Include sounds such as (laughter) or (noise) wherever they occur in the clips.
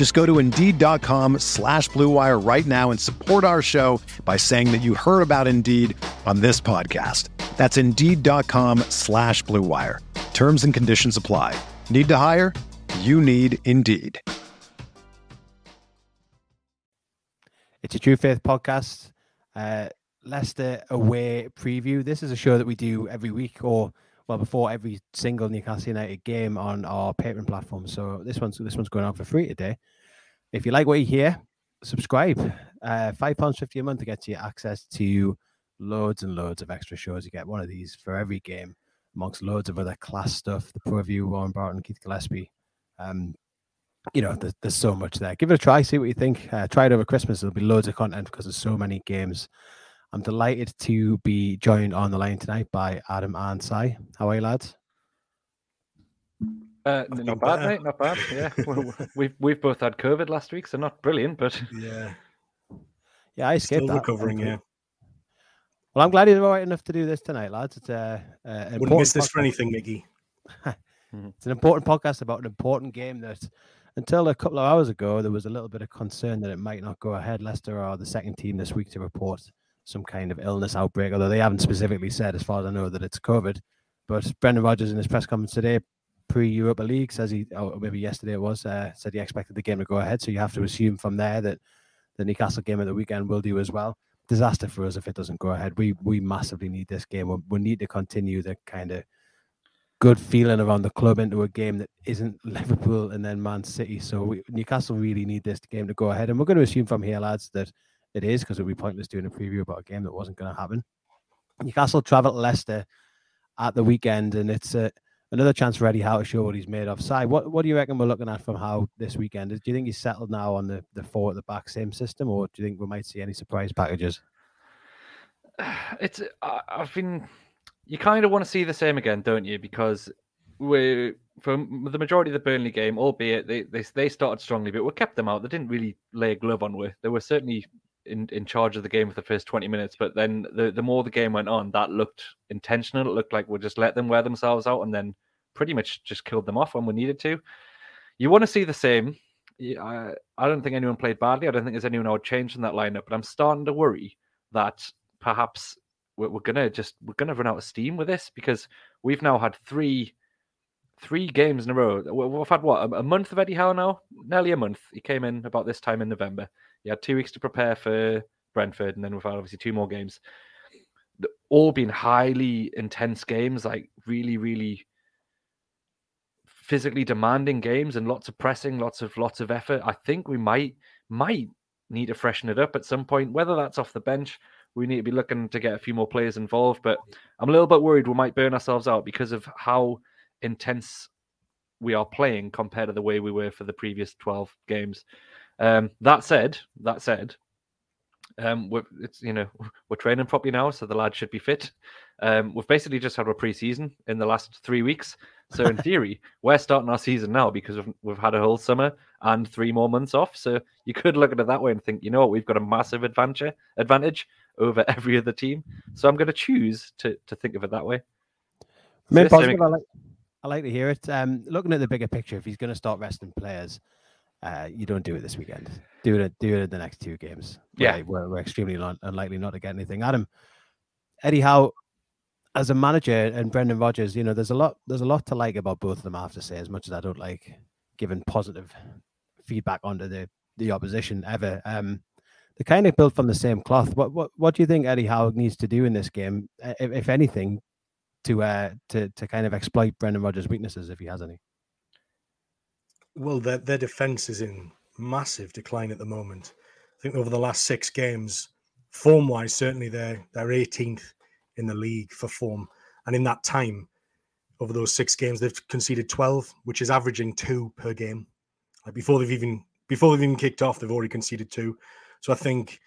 Just go to Indeed.com slash BlueWire right now and support our show by saying that you heard about Indeed on this podcast. That's Indeed.com slash BlueWire. Terms and conditions apply. Need to hire? You need Indeed. It's a True Faith podcast. Uh, Leicester away preview. This is a show that we do every week, or well, before every single Newcastle United game on our Patreon platform. So this one's this one's going on for free today. If you like what you hear, subscribe. Uh, Five pounds fifty a month to get you access to loads and loads of extra shows. You get one of these for every game, amongst loads of other class stuff. The Pro View, Warren Barton, Keith Gillespie. Um, you know, there's, there's so much there. Give it a try, see what you think. Uh, try it over Christmas. There'll be loads of content because there's so many games. I'm delighted to be joined on the line tonight by Adam and Sai. How are you, lads? Uh, not bad, mate. Not bad. Yeah, (laughs) we've we've both had COVID last week, so not brilliant, but yeah, yeah, I escaped Still that. recovering. Yeah, Well, I'm glad you're all right enough to do this tonight, lads. It's a, uh, an wouldn't important miss this for anything, Mickey. (laughs) It's an important podcast about an important game that, until a couple of hours ago, there was a little bit of concern that it might not go ahead. Leicester are the second team this week to report some kind of illness outbreak, although they haven't specifically said, as far as I know, that it's COVID. But Brendan Rodgers in his press conference today, pre-Europa League, says he, or maybe yesterday it was, uh, said he expected the game to go ahead. So you have to assume from there that the Newcastle game at the weekend will do as well. Disaster for us if it doesn't go ahead. We we massively need this game. We, we need to continue the kind of good feeling around the club into a game that isn't (laughs) Liverpool and then Man City. So we, Newcastle really need this game to go ahead, and we're going to assume from here, lads, that it is because it would be pointless doing a preview about a game that wasn't going to happen. Newcastle travel to Leicester at the weekend, and it's a, another chance for Eddie Howe to show what he's made of. Si, what what do you reckon we're looking at from Howe this weekend? Do you think he's settled now on the the four at the back same system, or do you think we might see any surprise packages? (sighs) it's uh, I- I've been. You kind of want to see the same again, don't you? Because we for the majority of the Burnley game, albeit they they, they started strongly, but we kept them out. They didn't really lay a glove on with. They were certainly in, in charge of the game for the first 20 minutes, but then the, the more the game went on, that looked intentional. It looked like we'll just let them wear themselves out and then pretty much just killed them off when we needed to. You want to see the same. I, I don't think anyone played badly. I don't think there's anyone I would change in that lineup, but I'm starting to worry that perhaps we're, we're gonna just we're gonna run out of steam with this because we've now had three three games in a row. We- We've had what a month of Eddie Howe now, nearly a month. He came in about this time in November. He had two weeks to prepare for Brentford, and then we've had obviously two more games. All been highly intense games, like really, really physically demanding games, and lots of pressing, lots of lots of effort. I think we might might need to freshen it up at some point. Whether that's off the bench, we need to be looking to get a few more players involved. But I'm a little bit worried we might burn ourselves out because of how intense we are playing compared to the way we were for the previous 12 games. Um, that said, that said, um, we're, it's you know (laughs) we're training properly now, so the lads should be fit. Um, we've basically just had our pre-season in the last three weeks, so in (laughs) theory, we're starting our season now because we've, we've had a whole summer and three more months off. So you could look at it that way and think, you know what, we've got a massive advantage advantage over (laughs) every other team. So I'm going to choose to to think of it that way. So, positive, I like, I like to hear it. Um, looking at the bigger picture, if he's going to start resting players, uh, you don't do it this weekend. Do it. Do it in the next two games. Yeah. We're, we're, we're extremely unlikely not to get anything. Adam, Eddie Howe, as a manager, and Brendan Rodgers, you know, there's a lot. There's a lot to like about both of them. I have to say, as much as I don't like giving positive feedback onto the the opposition ever. Um, they kind of built from the same cloth. What what what do you think Eddie Howe needs to do in this game, if, if anything, to uh to to kind of exploit Brendan Rodgers' weaknesses if he has any? Well, their their defense is in massive decline at the moment. I think over the last six games, form wise, certainly they're they're 18th in the league for form, and in that time, over those six games, they've conceded 12, which is averaging two per game. Like before they've even before they've even kicked off, they've already conceded two. So I think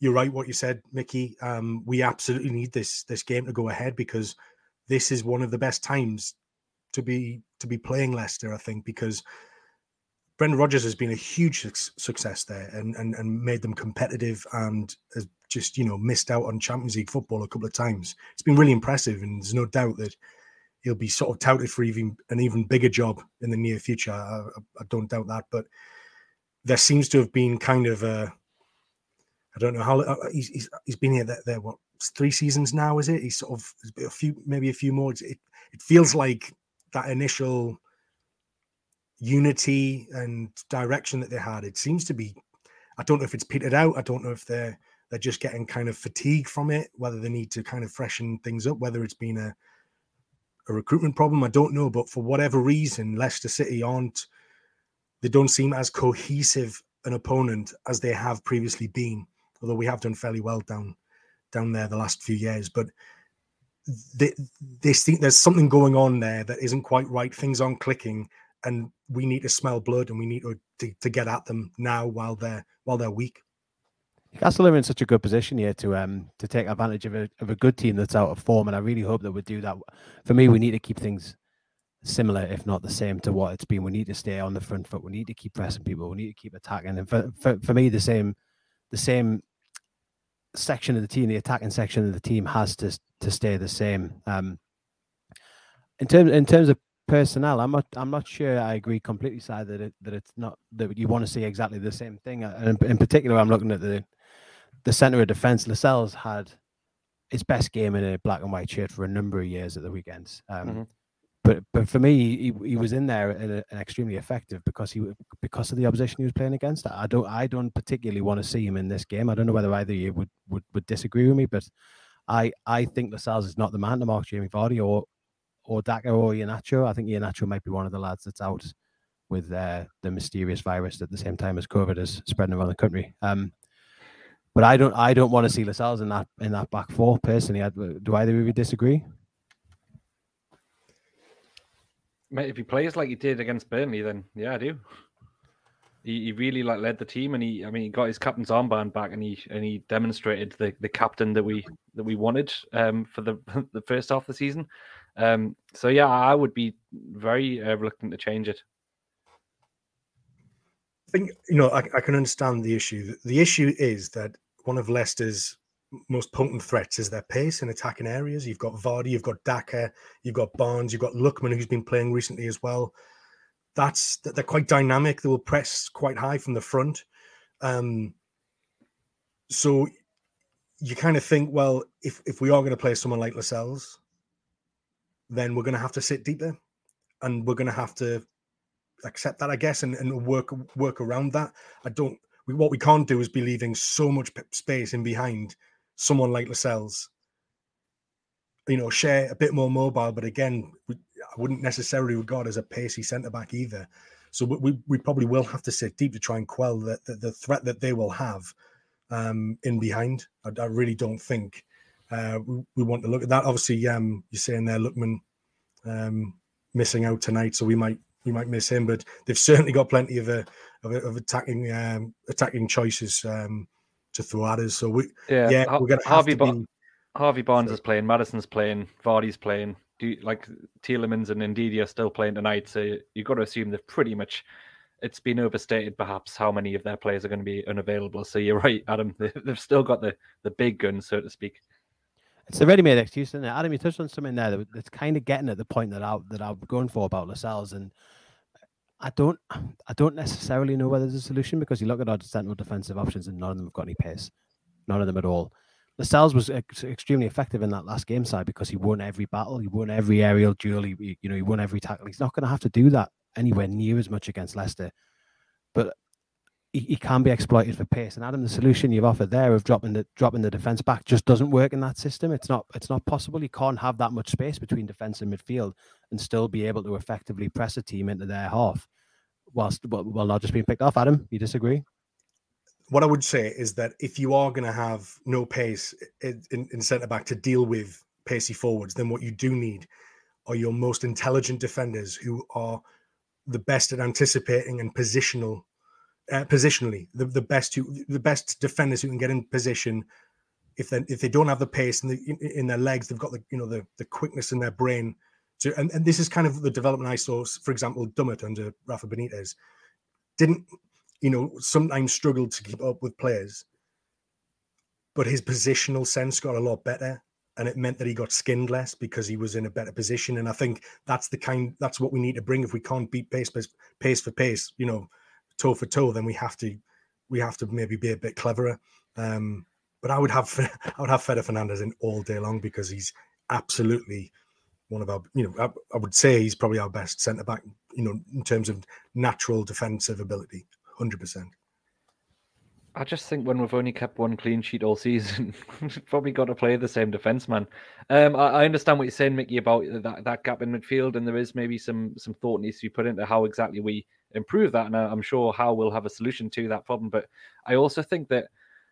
you're right what you said, Mickey. Um, we absolutely need this this game to go ahead because this is one of the best times to be to be playing Leicester. I think because Brendan Rodgers has been a huge success there and, and and made them competitive and has just you know missed out on Champions League football a couple of times. It's been really impressive, and there's no doubt that he'll be sort of touted for even an even bigger job in the near future. I, I don't doubt that, but there seems to have been kind of a I don't know how uh, he's, he's, he's been here there, there what three seasons now is it he's sort of a few maybe a few more it, it feels like that initial unity and direction that they had it seems to be i don't know if it's petered out i don't know if they're they're just getting kind of fatigued from it whether they need to kind of freshen things up whether it's been a a recruitment problem i don't know but for whatever reason leicester city aren't they don't seem as cohesive an opponent as they have previously been although we have done fairly well down down there the last few years. But they, they think there's something going on there that isn't quite right. Things aren't clicking, and we need to smell blood, and we need to, to, to get at them now while they're while they're weak. Castle are in such a good position here to um to take advantage of a of a good team that's out of form, and I really hope that we do that. For me, we need to keep things similar, if not the same, to what it's been. We need to stay on the front foot. We need to keep pressing people. We need to keep attacking. And for, for, for me, the same the same section of the team, the attacking section of the team, has to to stay the same. Um, in terms in terms of personnel, I'm not I'm not sure I agree completely, side that it, that it's not that you want to see exactly the same thing. Uh, and in, in particular, I'm looking at the the center of defense. Lascelles had his best game in a black and white shirt for a number of years at the weekends. Um, mm-hmm but but for me, he, he was in there and, extremely effective because he because of the opposition he was playing against. I don't I don't particularly want to see him in this game. I don't know whether either you would would, would disagree with me, but I I think Lascelles is not the man to mark Jamie Vardy or or Daka or Iheanacho. I think Iheanacho might be one of the lads that's out with uh, the mysterious virus at the same time as COVID is spreading around the country. Um, but I don't I don't want to see Lascelles in that in that back four personally. I, do either of you disagree? Mate, if he plays like he did against Burnley, then yeah, I do. He, he really like led the team, and he, I mean, he got his captain's armband back, and he and he demonstrated the, the captain that we that we wanted um, for the (laughs) the first half of the season. Um, so yeah, I would be very uh, reluctant to change it. I think you know I, I can understand the issue. The issue is that one of Leicester's most potent threats is their pace in attacking areas. You've got Vardy, you've got Daka, you've got Barnes, you've got Lookman, who's been playing recently as well. That's they're quite dynamic. They will press quite high from the front. Um, so you kind of think, well, if if we are going to play someone like Lascelles, then we're going to have to sit deeper, and we're going to have to accept that, I guess, and, and work work around that. I don't. We, what we can't do is be leaving so much space in behind someone like Lascelles, you know, Schär a bit more mobile, but again, we, I wouldn't necessarily regard as a pacey centre back either. So we, we probably will have to sit deep to try and quell the, the, the threat that they will have um, in behind. I, I, really don't think uh, we, we, want to look at that. Obviously, um, you're saying there, Lookman um, missing out tonight, so we might we might miss him, but they've certainly got plenty of, uh, of, of attacking um, attacking choices um, to throw at us. So we, yeah, yeah we're gonna Harvey, to be... Harvey Barnes is playing, Maddison's playing, Vardy's playing. Do you, like Tielemans and Ndidi are still playing tonight, so you've got to assume they've pretty much. It's been overstated, perhaps, how many of their players are going to be unavailable. So you're (laughs) right, Adam. They've still got the the big guns, so to speak. It's a ready-made excuse, isn't it? Adam, you touched on something there that's kind of getting at the point that I that I'm going for about Lascelles, and I don't, I don't necessarily know whether there's a solution because you look at our central defensive options and none of them have got any pace, none of them at all. Lascelles was ex- extremely effective in that last game side because he won every battle, he won every aerial duel, he, you know, he won every tackle. He's not going to have to do that anywhere near as much against Leicester, but he, he, can be exploited for pace. And Adam, the solution you've offered there of dropping the dropping the defense back just doesn't work in that system. It's not it's not possible. You can't have that much space between defense and midfield and still be able to effectively press a team into their half whilst while not just being picked off. Adam, you disagree? What I would say is that if you are going to have no pace in, in, in centre back to deal with pacey forwards, then what you do need are your most intelligent defenders who are the best at anticipating and positional uh, positionally the, the best who the best defenders who can get in position if they if they don't have the pace in, the, in, their legs they've got the you know the, the quickness in their brain to and, and this is kind of the development I saw for example Dummett under Rafa Benitez didn't you know sometimes struggled to keep up with players but his positional sense got a lot better and it meant that he got skinned less because he was in a better position. And I think that's the kind that's what we need to bring. If we can't beat pace pace for pace, you know, toe for toe, then we have to we have to maybe be a bit cleverer. Um, but I would have (laughs) I would have Fede Fernandez in all day long because he's absolutely one of our you know I, I would say he's probably our best centre back you know in terms of natural defensive ability, hundred percent. I just think when we've only kept one clean sheet all season, (laughs) we've probably got to play the same defense man. Um, I, I, understand what you're saying, Mickey, about that, that gap in midfield, and there is maybe some some thought needs to be put into how exactly we improve that. And I'm sure how we'll have a solution to that problem. But I also think that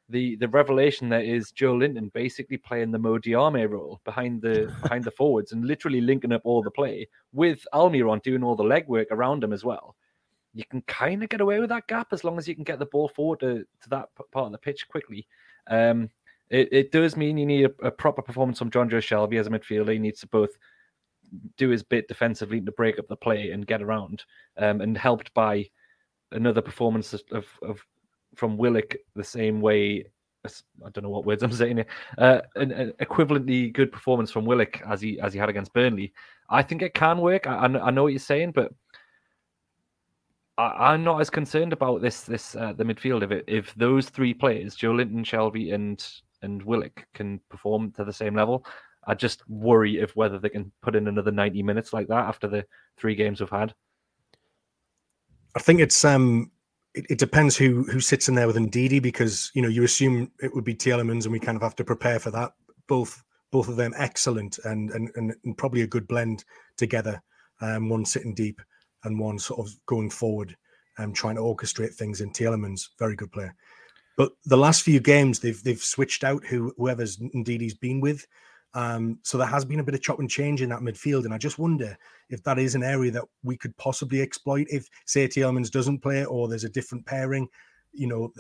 the the revelation there is Joelinton basically playing the Mo Diamé role behind the (laughs) behind the forwards and literally linking up all the play with Almiron doing all the legwork around him as well you can kind of get away with that gap as long as you can get the ball forward to, to that part of the pitch quickly. Um, it, it does mean you need a, a proper performance from Jonjo Shelvey as a midfielder. He needs to both do his bit defensively to break up the play and get around, um, and helped by another performance of, of, from Willock the same way. I don't know what words I'm (laughs) saying here. Uh, an, an, equivalently good performance from Willock as he as he had against Burnley. I think it can work. I, I know what you're saying, but I, am not as concerned about this this uh, the midfield if it, if those three players, Joelinton, Shelvey, and and Willock, can perform to the same level. I just worry if whether they can put in another 90 minutes like that after the three games we've had. I think it's um it, it depends who who sits in there with Ndidi because you know you assume it would be Tielemans and we kind of have to prepare for that. Both both of them excellent and and, and, probably a good blend together. Um, one sitting deep and one sort of going forward and um, trying to orchestrate things in Tielemans, very good player. But the last few games, they've they've switched out who whoever's he's been with. Um, so there has been a bit of chop and change in that midfield, and I just wonder if that is an area that we could possibly exploit if, say, Tielemans doesn't play or there's a different pairing. You know,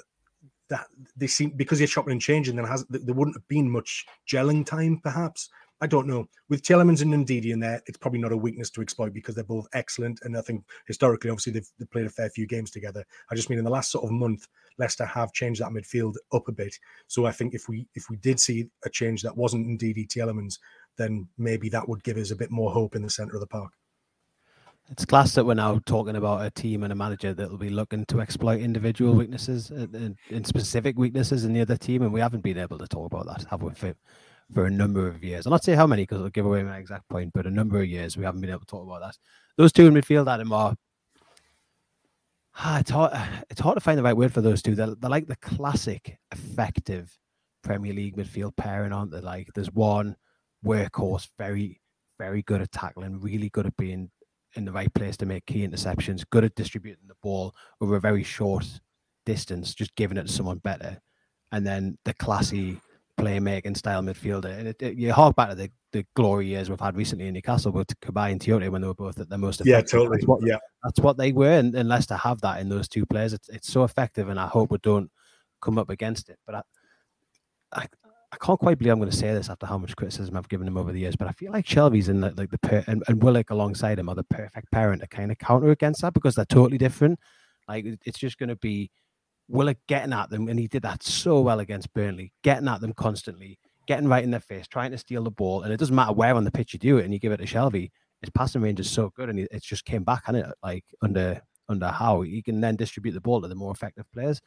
that they seem because you're chopping and changing, there has there wouldn't have been much gelling time, perhaps. I don't know. With Tielemans and Ndidi in there, it's probably not a weakness to exploit because they're both excellent. And I think historically, obviously, they've, they've, played a fair few games together. I just mean in the last sort of month, Leicester have changed that midfield up a bit. So I think if we if we did see a change that wasn't Ndidi Tielemans, then maybe that would give us a bit more hope in the centre of the park. It's class that we're now talking about a team and a manager that will be looking to exploit individual weaknesses and, and specific weaknesses in the other team, and we haven't been able to talk about that, have we? For a number of years. I'll not say how many because I'll give away my exact point, but a number of years we haven't been able to talk about that. Those two in midfield, Adam, are ah, (sighs) it's hard. It's hard to find the right word for those two. They're, like the classic, effective Premier League midfield pairing, aren't they? Like there's one workhorse, very, very good at tackling, really good at being in the right place to make key interceptions, good at distributing the ball over a very short distance, just giving it to someone better. And then the classy playmaking style midfielder. And it, it, you hark back to the, the glory years we've had recently in Newcastle with Cabaye and Tiote when they were both at their most effective. Yeah, totally. That's what, yeah. That's what they were. And, and Leicester have that in those two players. It's, it's so effective. And I hope we don't come up against it. But I, I, I can't quite believe I'm going to say this after how much criticism I've given him over the years, but I feel like Shelvey's in the, like the per- and, and Willock alongside him are the perfect parent to kind of counter against that because they're totally different. Like it's just going to be Willock getting at them, and he did that so well against Burnley, getting at them constantly, getting right in their face, trying to steal the ball. And it doesn't matter where on the pitch you do it, and you give it to Shelvey. His passing range is so good, and it just came back on it like under under how he can then distribute the ball to the more effective players.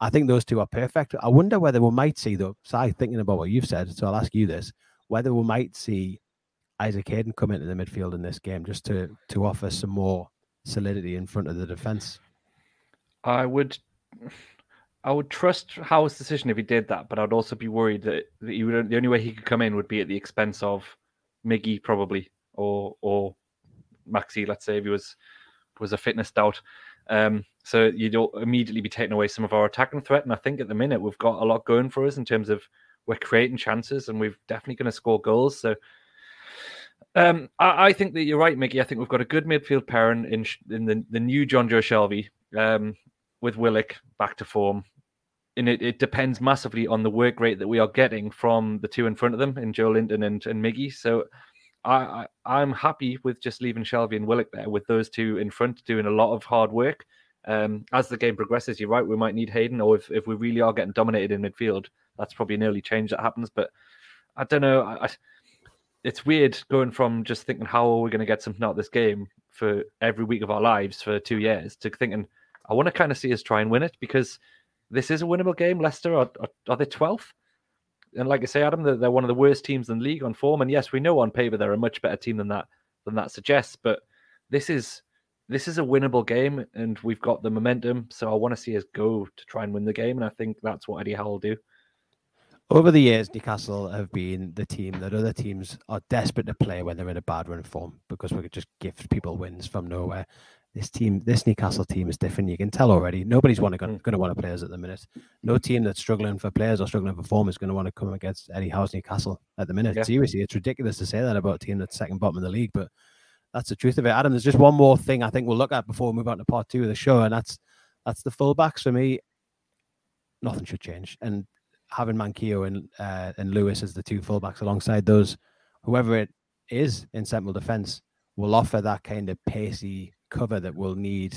I think those two are perfect. I wonder whether we might see though. Si, thinking about what you've said, so I'll ask you this: whether we might see Isaac Hayden come into the midfield in this game just to to offer some more solidity in front of the defense. I would I would trust Howe's decision if he did that, but I'd also be worried that, that he would, the only way he could come in would be at the expense of Miggy probably or or Maxi. Let's say if he was was a fitness doubt. Um, so you'd immediately be taking away some of our attacking threat. And I think at the minute we've got a lot going for us in terms of we're creating chances and we're definitely going to score goals. So um, I, I, think that you're right, Mickey. I think we've got a good midfield pairing in in the, the new Jonjo Shelvey. um, with Willock back to form. And it, it depends massively on the work rate that we are getting from the two in front of them in Joelinton and, and Miggy. So I, I am happy with just leaving Shelvey and Willock there with those two in front doing a lot of hard work. Um, as the game progresses, you're right, we might need Hayden, or if, if we really are getting dominated in midfield, that's probably an early change that happens. But I don't know. I, it's weird going from just thinking how are we going to get something out of this game for every week of our lives for two years to thinking I want to kind of see us try and win it because this is a winnable game. Leicester are, are, are they twelfth? and like I say, Adam, they're, they're, one of the worst teams in the league on form. And yes, we know on paper they're a much better team than that than that suggests. But this is this is a winnable game, and we've got the momentum. So I want to see us go to try and win the game, and I think that's what Eddie Howe will do. Over the years, Newcastle have been the team that other teams are desperate to play when they're in a bad run form because we could just give people wins from nowhere this team, this Newcastle team is different. You can tell already. Nobody's want to, going to want to play players at the minute. No team that's struggling for players or struggling for form is going to want to come against Eddie Howe's Newcastle at the minute. Yeah. Seriously, it's ridiculous to say that about a team that's second bottom of the league, but that's the truth of it. Adam, there's just one more thing I think we'll look at before we move on to part two of the show, and that's that's the fullbacks for me. Nothing should change, and having Manquillo and uh, and Lewis as the two fullbacks alongside those, whoever it is in central defence, will offer that kind of pacey cover that we'll need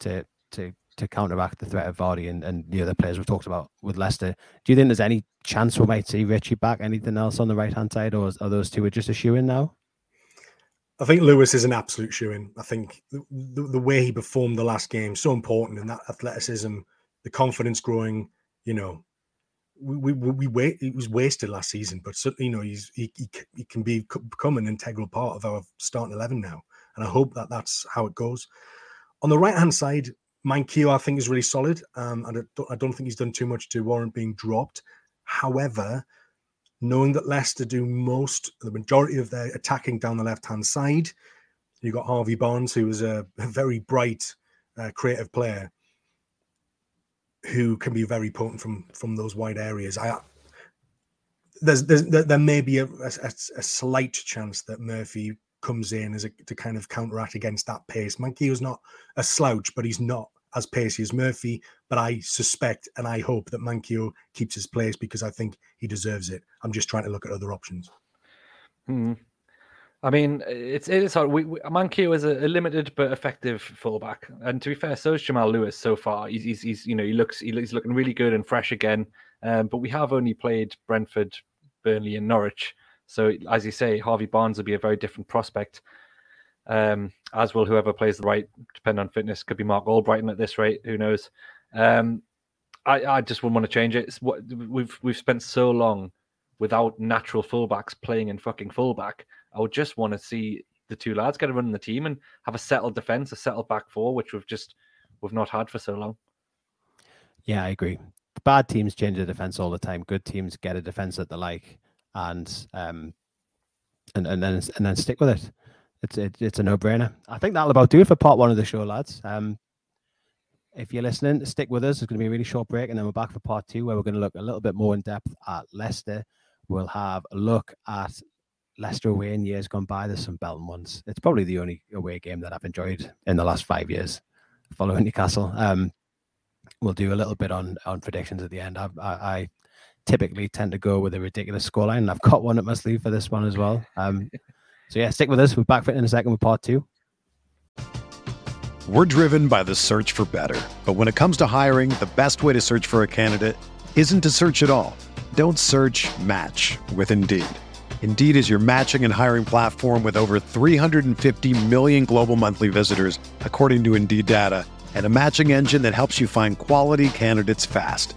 to to to counteract the threat of Vardy and, and the other players we've talked about with Leicester. Do you think there's any chance we might see Ritchie back? Anything else on the right hand side, or are those two just a shoe in now? I think Lewis is an absolute shoe in. I think the, the, the, way he performed the last game so important in that athleticism, the confidence growing. You know, we we, we wait. It was wasted last season, but certainly, you know, he's he, he, he can be become an integral part of our starting eleven now and I hope that that's how it goes. On the right hand side, Manquillo, I think, is really solid. Um, and I don't, I don't think he's done too much to warrant being dropped. However, knowing that Leicester do most, the majority of their attacking down the left hand side, you've got Harvey Barnes, who is a, a very bright, uh, creative player who can be very potent from from those wide areas. I there's, there's there, may be a, a, a, slight chance that Murphy comes in as a to kind of counteract against that pace. Manquillo's not a slouch, but he's not as pacey as Murphy. But I suspect and I hope that Manquillo keeps his place because I think he deserves it. I'm just trying to look at other options. Hmm. I mean, it's it's hard. We, we, Manquillo is a, a, limited but effective fullback, and to be fair, so is Jamal Lewis so far. He's, he's, he's you know he looks he's looking really good and fresh again. Um, but we have only played Brentford, Burnley, and Norwich. So, as you say, Harvey Barnes will be a very different prospect, um, as will whoever plays the right, depending on fitness. Could be Marc Albrighton at this rate. Who knows? Um, I, I just wouldn't want to change it. It's what we've we've spent so long without natural fullbacks playing in fucking fullback. I would just want to see the two lads get a run in the team and have a settled defense, a settled back four, which we've just we've not had for so long. Yeah, I agree. Bad teams change the defense all the time. Good teams get a defense that they like and um, and and then and then stick with it. It's it, it's a no brainer. I think that'll about do it for part one of the show, lads. Um, if you're listening, stick with us. It's going to be a really short break, and then we're back for part two, where we're going to look a little bit more in depth at Leicester. We'll have a look at Leicester away in years gone by. There's some Belton ones. It's probably the only away game that I've enjoyed in the last five years following Newcastle. Um, we'll do a little bit on on predictions at the end. I, I, I typically tend to go with a ridiculous scoreline. And I've got one up my sleeve for this one as well. Um, so yeah, stick with us. We're back for it in a second with part two. We're driven by the search for better. But when it comes to hiring, the best way to search for a candidate isn't to search at all. Don't search match with Indeed. Indeed is your matching and hiring platform with over 350 million global monthly visitors, according to Indeed data, and a matching engine that helps you find quality candidates fast.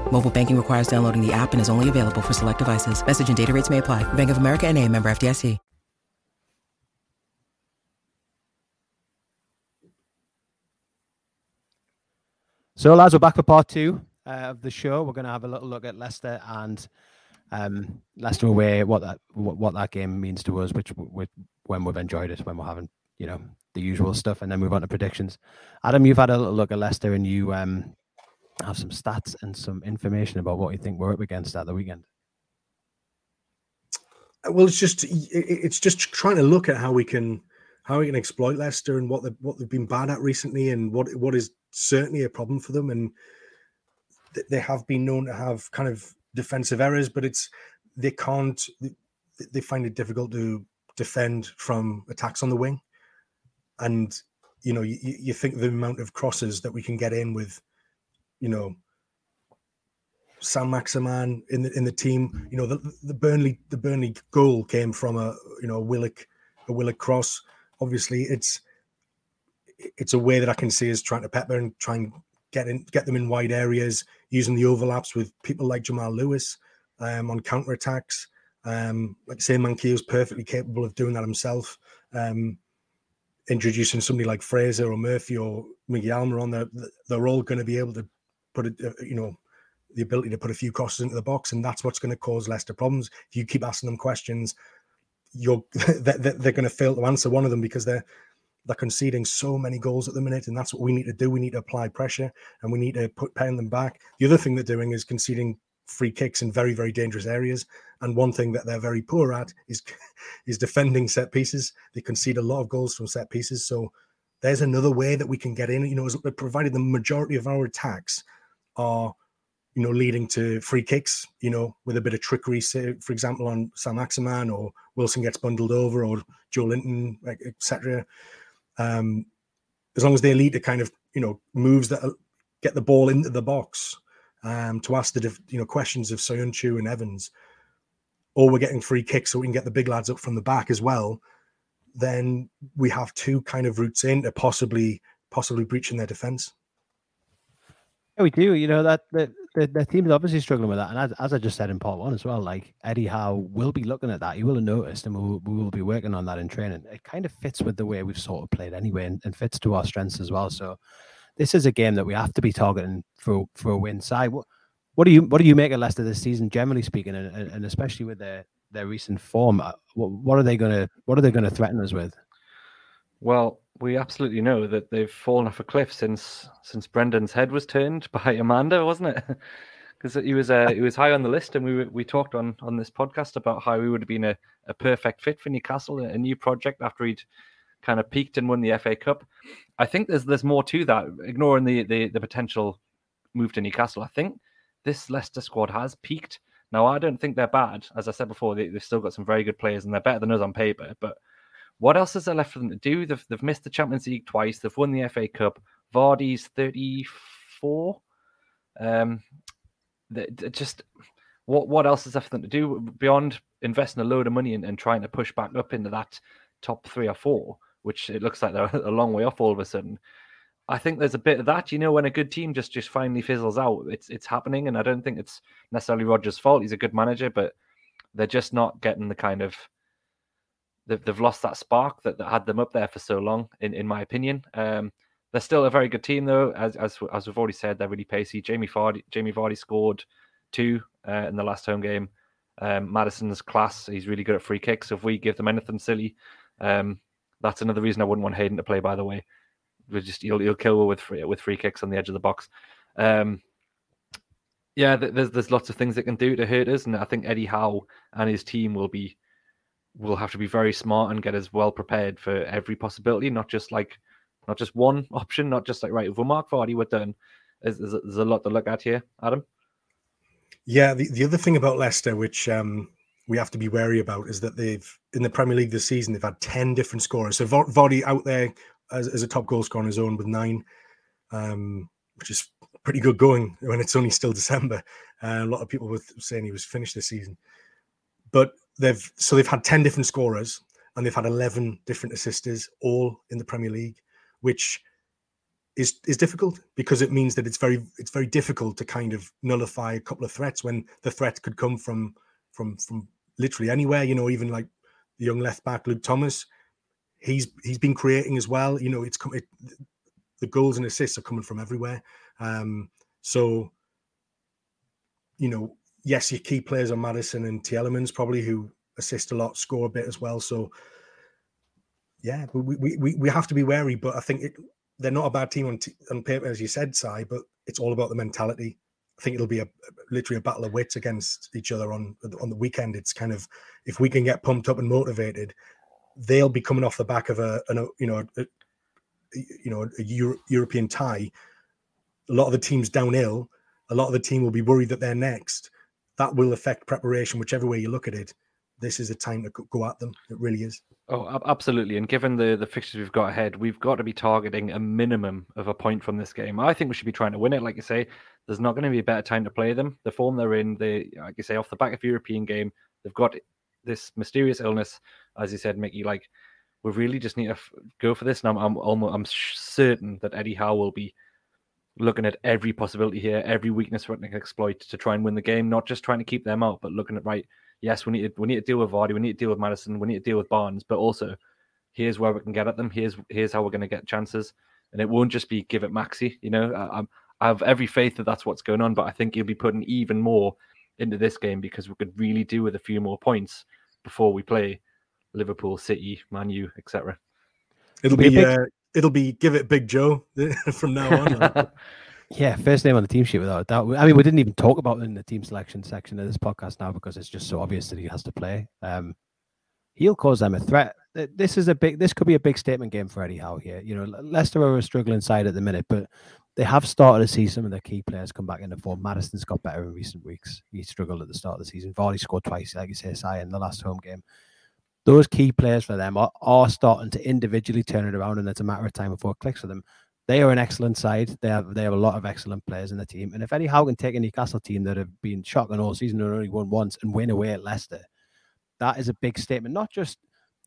Mobile banking requires downloading the app and is only available for select devices. Message and data rates may apply. Bank of America and a member FDIC. So, lads, we're back for part two uh, of the show. We're going to have a little look at Leicester and um, Leicester away, what that what, what that game means to us, which, which when we've enjoyed it, when we're having you know the usual stuff, and then move on to predictions. Adam, you've had a little look at Leicester, and you um, have some stats and some information about what you think we're up against at the weekend. Uh, well, it's just it's just trying to look at how we can how we can exploit Leicester and what they what they've been bad at recently, and what what is certainly a problem for them. And they have been known to have kind of defensive errors, but it's they can't. They find it difficult to defend from attacks on the wing, and you know you, you think the amount of crosses that we can get in with, you know, Saint-Maximin in the in the team. You know, the, the Burnley the Burnley goal came from a you know a Willock a Willock cross. Obviously, it's it's a way that I can see is trying to pepper and try and get in, get them in wide areas, using the overlaps with people like Jamal Lewis um, on counter attacks. Um, like I say, Manquillo is perfectly capable of doing that himself. Um, introducing somebody like Fraser or Murphy or Miguel Almiron there, they're all going to be able to put it, uh, you know, the ability to put a few crosses into the box, and that's what's going to cause Leicester problems. If you keep asking them questions, you're (laughs) they're, they're going to fail to answer one of them because they're they're conceding so many goals at the minute, and that's what we need to do. We need to apply pressure, and we need to put pen them back. The other thing they're doing is conceding free kicks in very, very dangerous areas. And one thing that they're very poor at is (laughs) is defending set pieces. They concede a lot of goals from set pieces. So there's another way that we can get in. You know, provided the majority of our attacks are, you know, leading to free kicks. You know, with a bit of trickery, say, for example, on Saint-Maximin or Wilson gets bundled over or Joelinton etc um, as long as they lead to kind of you know moves that uh, get the ball into the box um, to ask the you know questions of Soyuncu and Evans, or we're getting free kicks so we can get the big lads up from the back as well. Then we have two kind of routes in to possibly possibly breaching their defense. Yeah, we do. You know that the, the, the team is obviously struggling with that, and as, as I just said in part one as well, like Eddie Howe will be looking at that. He will have noticed, and we will, we will be working on that in training. It kind of fits with the way we've sort of played anyway, and, and fits to our strengths as well. So this is a game that we have to be targeting for for a win. Si, what, what do you what do you make of Leicester this season, generally speaking, and, and especially with their their recent form? Uh, what, what are they gonna what are they gonna threaten us with? Well, we absolutely know that they've fallen off a cliff since since Brendan's head was turned (laughs) by Amanda, wasn't it? (laughs) Because he was uh, he was high on the list, and we we talked on on this podcast about how he would have been a, a perfect fit for Newcastle, a new project after he'd kind of peaked and won the FA Cup. I think there's there's more to that. Ignoring the the, the potential move to Newcastle, I think this Leicester squad has peaked. Now I don't think they're bad, as I said before. They, they've still got some very good players, and they're better than us on paper, but what else is there left for them to do? They've, they've missed the Champions League twice. They've won the FA Cup. Vardy's 34. Um, they, just what what else is there for them to do beyond investing a load of money and, and trying to push back up into that top three or four, which it looks like they're (laughs) a long way off all of a sudden. I think there's a bit of that, you know, when a good team just just finally fizzles out, it's it's happening, and I don't think it's necessarily Rodgers' fault. He's a good manager, but they're just not getting the kind of they've, they've lost that spark that, that had them up there for so long. In in my opinion, um, they're still a very good team though. As as as we've already said, they're really pacey. Jamie Vardy Jamie Vardy scored two uh, in the last home game. Um, Maddison's class. He's really good at free kicks. If we give them anything silly, um, that's another reason I wouldn't want Hayden to play. By the way, we just you'll you'll kill with free with free kicks on the edge of the box. Um, yeah, there's there's lots of things that can do to hurt us, and I think Eddie Howe and his team will be will have to be very smart and get as well prepared for every possibility, not just like not just one (laughs) option, not just like right. If we're Mark Vardy, we're done. There's, there's, there's a lot to look at here, Adam. Yeah, the, the other thing about Leicester, which um, we have to be wary about, is that they've in the Premier League this season they've had ten different scorers. So Vardy out there as, as a top goal scorer on his own with nine, um, which is pretty good going when it's only still December. Uh, a lot of people were saying he was finished this season, but they've so they've had ten different scorers and they've had eleven different assisters, all in the Premier League, which is is difficult because it means that it's very it's very difficult to kind of nullify a couple of threats when the threat could come from from from literally anywhere. You know, even like the young left back Luke Thomas, he's he's been creating as well. You know, it's come it, the goals and assists are coming from everywhere. Um, so, you know, yes, your key players are Maddison and Tielemans probably who assist a lot, score a bit as well. So, yeah, we we we, have to be wary. But I think it, they're not a bad team on t- on paper, as you said, Si. But it's all about the mentality. I think it'll be a literally a battle of wits against each other on on the weekend. It's kind of if we can get pumped up and motivated, they'll be coming off the back of a, a you know a, you know a Euro- European tie. A lot of the teams downhill. A lot of the team will be worried that they're next. That will affect preparation, whichever way you look at it. This is a time to go at them. It really is. Oh, absolutely. And given the the fixtures we've got ahead, we've got to be targeting a minimum of a point from this game. I think we should be trying to win it. Like you say, there's not going to be a better time to play them. The form they're in, they like you say, off the back of European game, they've got this mysterious illness, as you said, Mickey. Like we really just need to f- go for this. And I'm I'm almost I'm certain that Eddie Howe will be looking at every possibility here, every weakness we can exploit to try and win the game. Not just trying to keep them out, but looking at right. Yes, we need to, we need to deal with Vardy, we need to deal with Maddison, we need to deal with Barnes, but also here's where we can get at them. Here's here's how we're going to get chances, and it won't just be give it Maxi. You know, I, I have every faith that that's what's going on, but I think you'll be putting even more into this game because we could really do with a few more points before we play Liverpool, City, Man U, etc. It'll be, uh, it'll be give it Big Joe (laughs) from now on. (laughs) yeah, first name on the team sheet without a doubt. I mean, we didn't even talk about in the team selection section of this podcast now because it's just so obvious that he has to play. Um, he'll cause them a threat. This is a big. This could be a big statement game for Eddie Howe here. You know, Leicester are a struggling side at the minute, but they have started to see some of their key players come back into form. Maddison's got better in recent weeks. He struggled at the start of the season. Vardy scored twice, like you say, Si, in the last home game those key players for them are, are starting to individually turn it around, and it's a matter of time before it clicks for them. They are an excellent side. They have they have a lot of excellent players in the team. And if Eddie Howe can take a Newcastle team that have been shocking all season and only won once and win away at Leicester, that is a big statement. Not just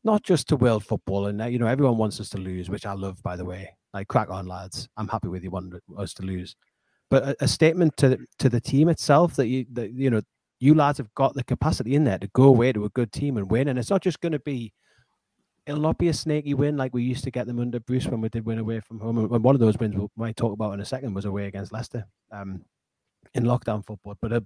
not just to world football. And uh, you know everyone wants us to lose, which I love, by the way. Like crack on, lads. I'm happy with you wanting us to lose, but a, a statement to to the team itself that you that you know you lads have got the capacity in there to go away to a good team and win. And it's not just going to be, it'll not be a snaky win like we used to get them under Bruce when we did win away from home. And one of those wins we might talk about in a second was away against Leicester um, in lockdown football. But uh,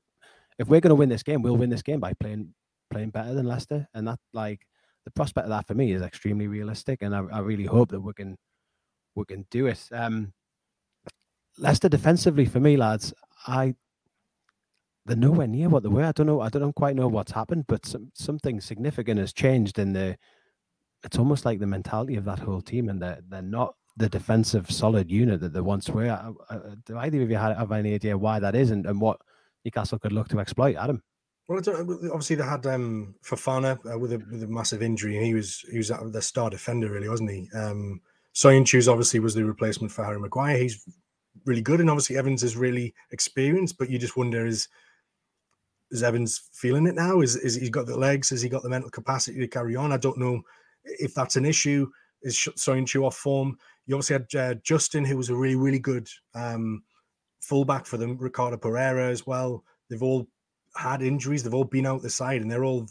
if we're going to win this game, we'll win this game by playing playing better than Leicester. And that, like, the prospect of that for me is extremely realistic. And I, I really hope that we can we can do it. Um, Leicester defensively for me, lads, I they're nowhere near what they were. I don't know. I don't quite know what's happened, but some, something significant has changed in the. It's almost like the mentality of that whole team, and they're they're not the defensive solid unit that they once were. Do either of you have, have any idea why that is, and, and what Newcastle could look to exploit? Adam. Well, obviously they had um, Fofana uh, with a with a massive injury, and he was he was the star defender, really, wasn't he? Um, Soyuncu's obviously was the replacement for Harry Maguire. He's really good, and obviously Evans is really experienced. But you just wonder is Evans feeling it now? Is is he got the legs? Has he got the mental capacity to carry on? I don't know if that's an issue. Is Soyuncu off form? You obviously had uh, Justin, who was a really really good um, fullback for them. Ricardo Pereira as well. They've all had injuries. They've all been out the side, and they're all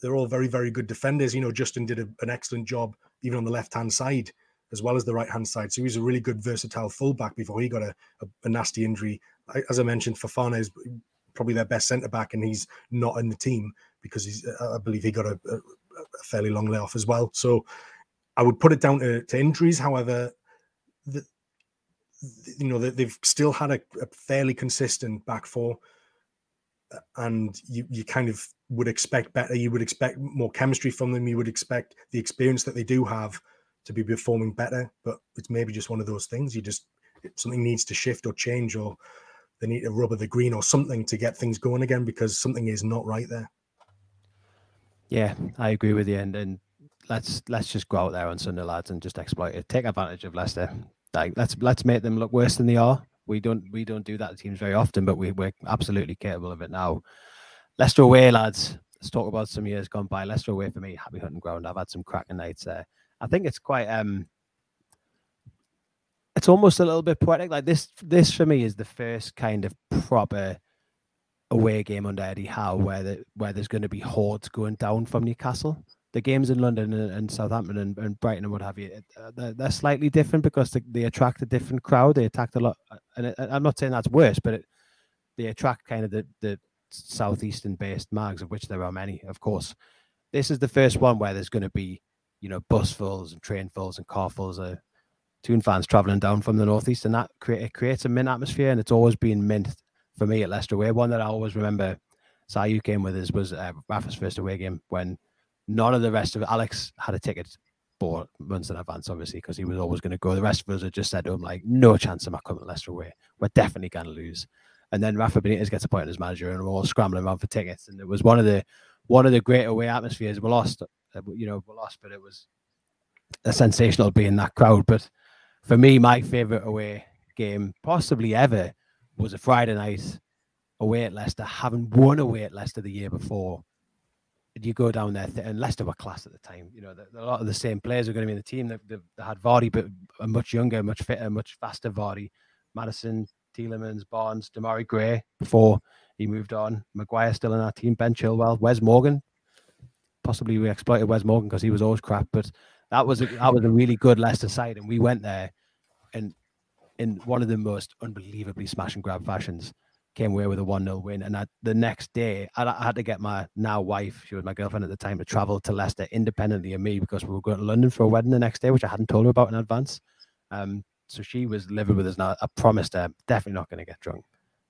they're all very, very good defenders. You know, Justin did a, an excellent job even on the left hand side as well as the right hand side. So he was a really good versatile fullback before he got a, a, a nasty injury. I, as I mentioned, Fofana is probably their best centre back, and he's not in the team because he's, uh, I believe he got a, a, fairly long layoff as well. So I would put it down to, to injuries. However, the, you know they've still had a, a, fairly consistent back four, uh, and you you kind of would expect better. You would expect more chemistry from them. You would expect the experience that they do have to be performing better. But it's maybe just one of those things. You just something needs to shift or change, or they need to rubber the green or something to get things going again because something is not right there. Yeah, I agree with you. And, and let's let's just go out there on Sunday, lads, and just exploit it. Take advantage of Leicester. Like let's let's make them look worse than they are. We don't we don't do that to teams very often, but we, we're absolutely capable of it now. Leicester away, lads. Let's talk about some years gone by. Leicester away for me, happy hunting ground. I've had some cracking nights there. I think it's quite um it's almost a little bit poetic. Like this, this for me is the first kind of proper away game under Eddie Howe where the, where there's going to be hordes going down from Newcastle. The games in London and, and Southampton and, and, Brighton and what have you, uh, they're, they're, slightly different because they, they, attract a different crowd. They attract a lot, uh, and it, I'm not saying that's worse, but it, they attract kind of the, the southeastern based mags, of which there are many, of course. This is the first one where there's going to be, you know, busfuls and trainfuls and carfuls of Toon fans traveling down from the northeast, and that create, it creates a mint atmosphere, and it's always been mint for me at Leicester away. One that I always remember, Sayu came with us was uh, Rafa's first away game when none of the rest of Alex had a ticket for months in advance, obviously, because he was always going to go. The rest of us had just said to him, like, no chance of my coming to Leicester away. We're definitely going to lose. And then Rafa Benitez gets appointed as manager, and we're all scrambling around for tickets. And it was one of the one of the great away atmospheres. We lost, uh, you know, we lost, but it was a sensational being that crowd. But for me, my favorite away game, possibly ever, was a Friday night away at Leicester, having won away at Leicester the year before. You go down there, and Leicester were class at the time. You know, the, a lot of the same players are going to be in the team. They, had Vardy, but a much younger, much fitter, much faster Vardy. Maddison, Tielemans, Barnes, Demarai Gray before he moved on. Maguire still in our team. Ben Chilwell, Wes Morgan. Possibly we exploited Wes Morgan because he was always crap, but that was a, that was a really good Leicester side, and we went there, and in one of the most unbelievably smash and grab fashions, came away with a one 0 win. And I, the next day, I, I, had to get my now wife, she was my girlfriend at the time, to travel to Leicester independently of me because we were going to London for a wedding the next day, which I hadn't told her about in advance. Um, so she was living with us now. I promised her, definitely not going to get drunk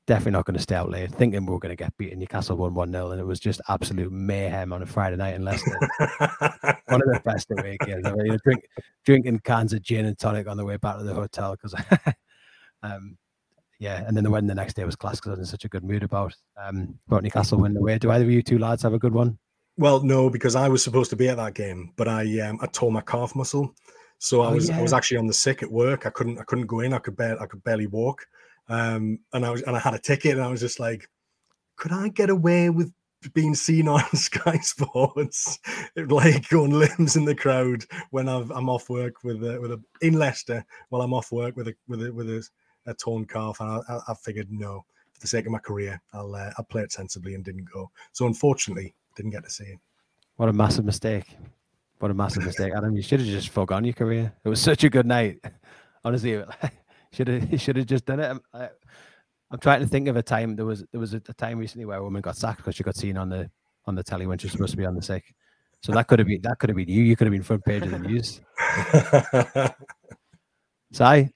definitely not going to stay out late, thinking we were going to get beaten. Newcastle won 1 0, and it was just absolute mayhem on a Friday night in Leicester. (laughs) One of the best away games. I mean, drink, drinking cans of gin and tonic on the way back to the hotel because, (laughs) um, yeah, and then the wedding the next day was class because I was in such a good mood about um, about Newcastle winning away. Do either of you two lads have a good one? Well, no, because I was supposed to be at that game, but I um, I tore my calf muscle, so I oh, was yeah. I was actually on the sick at work. I couldn't I couldn't go in. I could barely I could barely walk. Um, and I was and I had a ticket, and I was just like, could I get away with being seen on (laughs) Sky Sports, like going limbs in the crowd when i am off work with a, with a in Leicester while I'm off work with a with a with a, a torn calf, and I, I, figured no, for the sake of my career, I'll uh, I'll play it sensibly and didn't go. So unfortunately, didn't get to see it. What a massive mistake! What a massive mistake, Adam. You should have just forgone your career. It was such a good night. (laughs) Honestly, should have (laughs) he should have just done it. I'm, I, am trying to think of a time. There was there was a, a, time recently where a woman got sacked because she got seen on the on the telly when she was supposed to be on the sick. So that could have been that could have been you. You could have been front page of the news. (laughs) Si,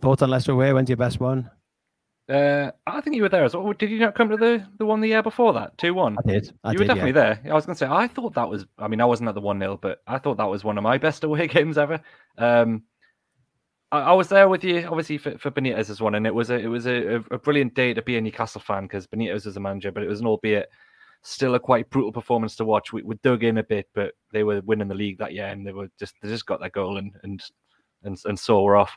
thoughts on Leicester away? When's your best one? Uh, I think you were there as well. Did you not come to the, the one the year before that? 2 1? I did. I you did, were definitely yeah. there. I was going to say, I thought that was, I mean, I wasn't at the 1 0, but I thought that was one of my best (laughs) away games ever. Um, I, I, was there with you, obviously for, for as one, and it was a it was a, a brilliant day to be a Newcastle fan because Benitez was a manager, but it was an albeit still a quite brutal performance to watch. We, we dug in a bit, but they were winning the league that year, and they were just they just got their goal and and and, and so off.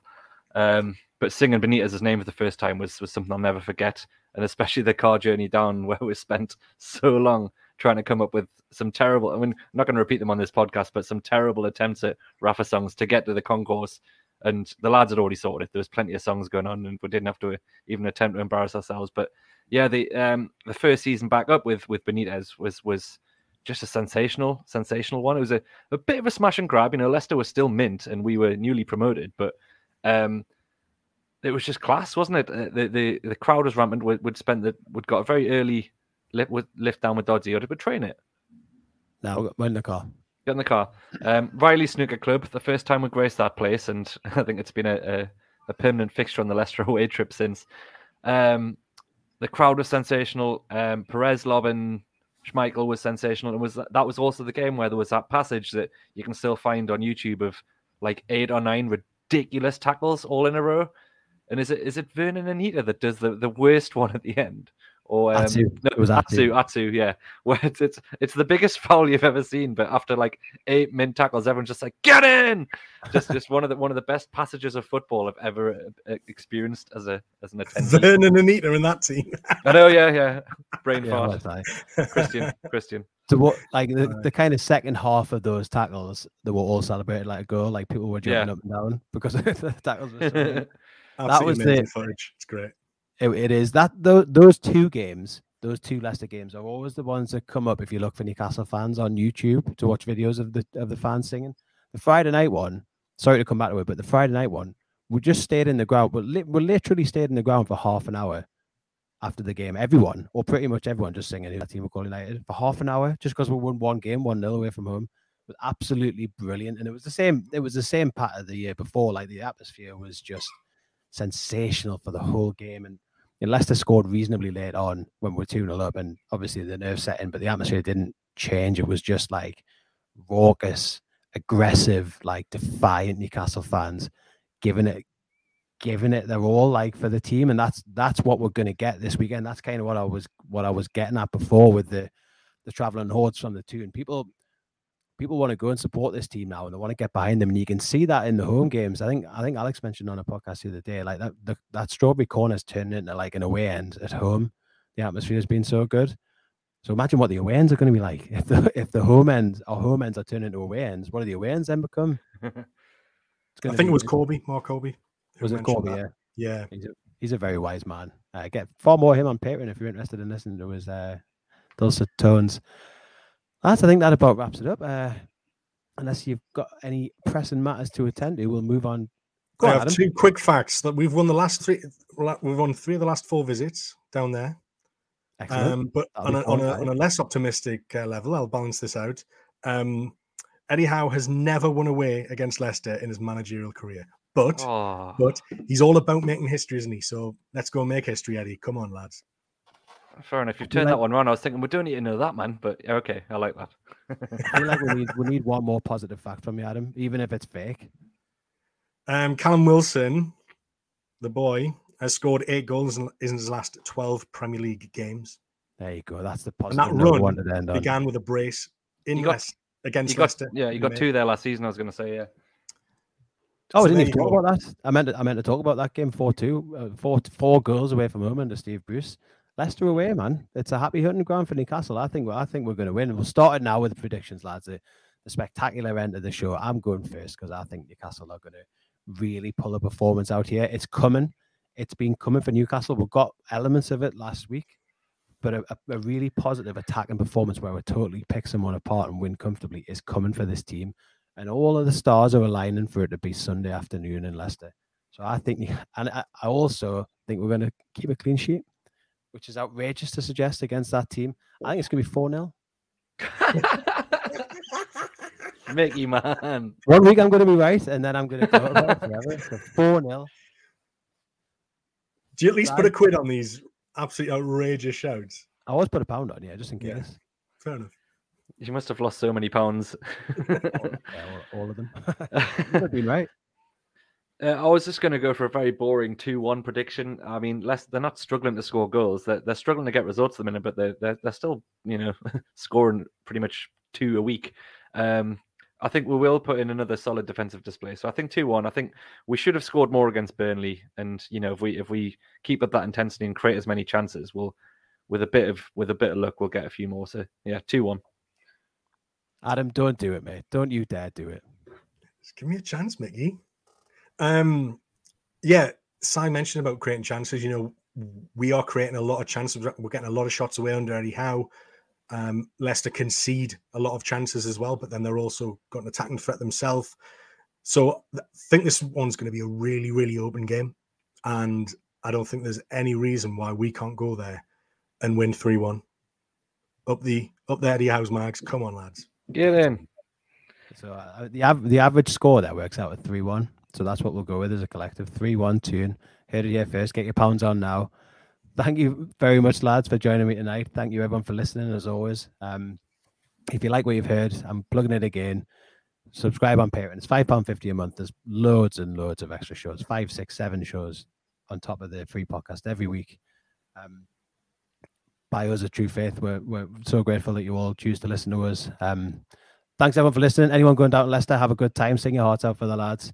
Um, but singing Benitez's name for the first time was was something I'll never forget, and especially the car journey down (laughs) where we spent so long trying to come up with some terrible. I mean, I'm not going to repeat them on this podcast, but some terrible attempts at Rafa songs to get to the concourse and the lads had already sorted it. There was plenty of songs going on, and we didn't have to even attempt to embarrass ourselves. But yeah, the um, the first season back up with with Benitez was was just a sensational, sensational one. It was a, a bit of a smash and grab. You know, Leicester was still mint and we were newly promoted, but um, it was just class, wasn't it? Uh, the the, the crowd was rampant. Would, would spend the we'd got a very early lift, lift down with Dodgy. Or did we train it? No, we went in the car. Get in the car. Um, Riley Snooker Club, the first time we graced that place, and (laughs) I think it's been a, a, a permanent fixture on the Leicester (laughs) away trip since. Um, the crowd was sensational. Um, Perez Lobin, Schmeichel was sensational. And was that was also the game where there was that passage that you can still find on YouTube of like eight or nine ridiculous tackles all in a row. And is it is it Vurnon Anita that does the, the worst (laughs) one at the end? Or um, Atsu. no, It was Atsu, Atsu. Atsu, yeah. (laughs) Where it's, it's it's the biggest (laughs) foul you've ever seen, but after like eight min tackles, everyone's just like, get in! Just just one of the one of the best passages of football I've ever uh, experienced as a as an attendee. (laughs) Vurnon and Anita in that team. I know, yeah, yeah. Brain Yeah, fart. Christian, Christian. So what, like the, Right. the kind of second half of those tackles, that were all celebrated like a goal. Like people were jumping Yeah. up and down because the tackles were. So good. Absolutely was amazing the- footage. It's great. It, it is that those, those two games, those two Leicester games, are always the ones that come up if you look for Newcastle fans on YouTube to watch videos of the of the fans singing. The Friday night one, sorry to come back to it, but the Friday night one, we just stayed in the ground. We, li- we literally stayed in the ground for half an hour after the game. Everyone, or pretty much everyone, just singing that team were calling United for half an hour just because we won one game, one nil away from home. Was absolutely brilliant, and it was the same. It was the same pattern the year before. Like the atmosphere was just sensational for the whole game, and know, Leicester scored reasonably late on when we were 2 0 up, and obviously the nerve set in, but the atmosphere didn't change. It was just like raucous, aggressive, like defiant Newcastle fans giving it giving it their all like for the team. And that's that's what we're going to get this weekend. That's kind of what i was what i was getting at before with the the traveling hordes from the two. And people people want to go and support this team now and they want to get behind them and you can see that in the home games i think i think alex mentioned on a podcast the other day like that the, that strawberry corner's turned into like an away end at home the atmosphere has been so good so imagine what the away ends are going to be like if the if the home ends or home ends are turned into away ends what are the away ends then become (laughs) I think it was Corby, Mark Colby. who was it Corby? that. Yeah, Yeah. he's a, he's a very wise man. Uh, get far more him on Patreon if you're interested in listening to his uh, dulcet tones. That's I think that about wraps it up. Uh, unless you've got any pressing matters to attend to, we'll move on. Go I on, have Adam. two quick facts that we've won the last three. We've won three of the last four visits down there. Excellent. Um, but on a, on, a, on a less optimistic uh, level, I'll balance this out. Um, Eddie Howe has never won away against Leicester in his managerial career, but Oh, but he's all about making history, isn't he? So let's go make history, Eddie. Come on, lads. Fair enough. You've do you turned that one around. I was thinking we don't need to know that, man. But yeah, okay, I like that. I feel like we need we need (laughs) one more positive fact from you, Adam, even if it's fake. Um, Callum Wilson, the boy, has scored eight goals in, in his last twelve Premier League games. There you go. That's the And positive that run wanted to end on. began with a brace in You got- Leic- against You got, Leicester. yeah, you got two there last season. I was going to say, yeah. Oh, So I didn't even talk go. about that. I meant to, I meant to talk about that game four two, uh, four four goals away from home under Steve Bruce. Leicester away, man. It's a happy hunting ground for Newcastle. I think I think we're going to win. We'll start it now with the predictions, lads. The, the spectacular end of the show. I'm going first because I think Newcastle are going to really pull a performance out here. It's coming. It's been coming for Newcastle. We've got elements of it last week, but a, a, really positive attacking performance where we totally pick someone apart and win comfortably is coming for this team and all of the stars are aligning for it to be Sunday afternoon in Leicester. So I think, and I also think we're going to keep a clean sheet, which is outrageous to suggest against that team. I think it's going to be 4 0. (laughs) Mickey, man. One week I'm going to be right, and then I'm going to go about it forever. So (laughs) 4 0. Do you at least put a quid on these absolutely outrageous shouts? I always put a pound on, yeah, just in Yeah. case. Fair enough. You must have lost so many pounds. Yeah, (laughs) all, all of them. You've been right. Uh, I was just going to go for a very boring 2 1 prediction. I mean, less, they're not struggling to score goals. They're, they're struggling to get results at the minute, but they're, they're, they're still, you know, (laughs) scoring pretty much two a week. Um, I think we will put in another solid defensive display. So I think 2 1. I think we should have scored more against Burnley. And, you know, if we if we keep up that intensity and create as many chances, we'll, with a bit of with a bit of luck, we'll get a few more. So yeah, 2 1. Adam, don't do it, mate. Don't you dare do it. Just give me a chance, Mickey. Um, yeah, Si mentioned about creating chances. You know, we are creating a lot of chances. We're getting a lot of shots away under Eddie Howe. Um, Leicester concede a lot of chances as well, but then they're also got an attacking threat themselves. So I think this one's going to be a really, really open game. And I don't think there's any reason why we can't go there and win 3 1. Up the up the Eddie Howe's Mags. Come on, lads. Get in. So uh, the av- the average score that works out at three one. So that's what we'll go with as a collective three one Toon. Heard it here first. Get your pounds on now. Thank you very much, lads, for joining me tonight. Thank you everyone for listening as always. Um, if you like what you've heard, I'm plugging it again. Subscribe on Patreon. It's five pound fifty a month. There's loads and loads of extra shows. Five, six, seven shows on top of the free podcast every week. Um, by us at True Faith, we're we're so grateful that you all choose to listen to us. Um, thanks everyone for listening. Anyone going down to Leicester, have a good time. Sing your hearts out for the lads.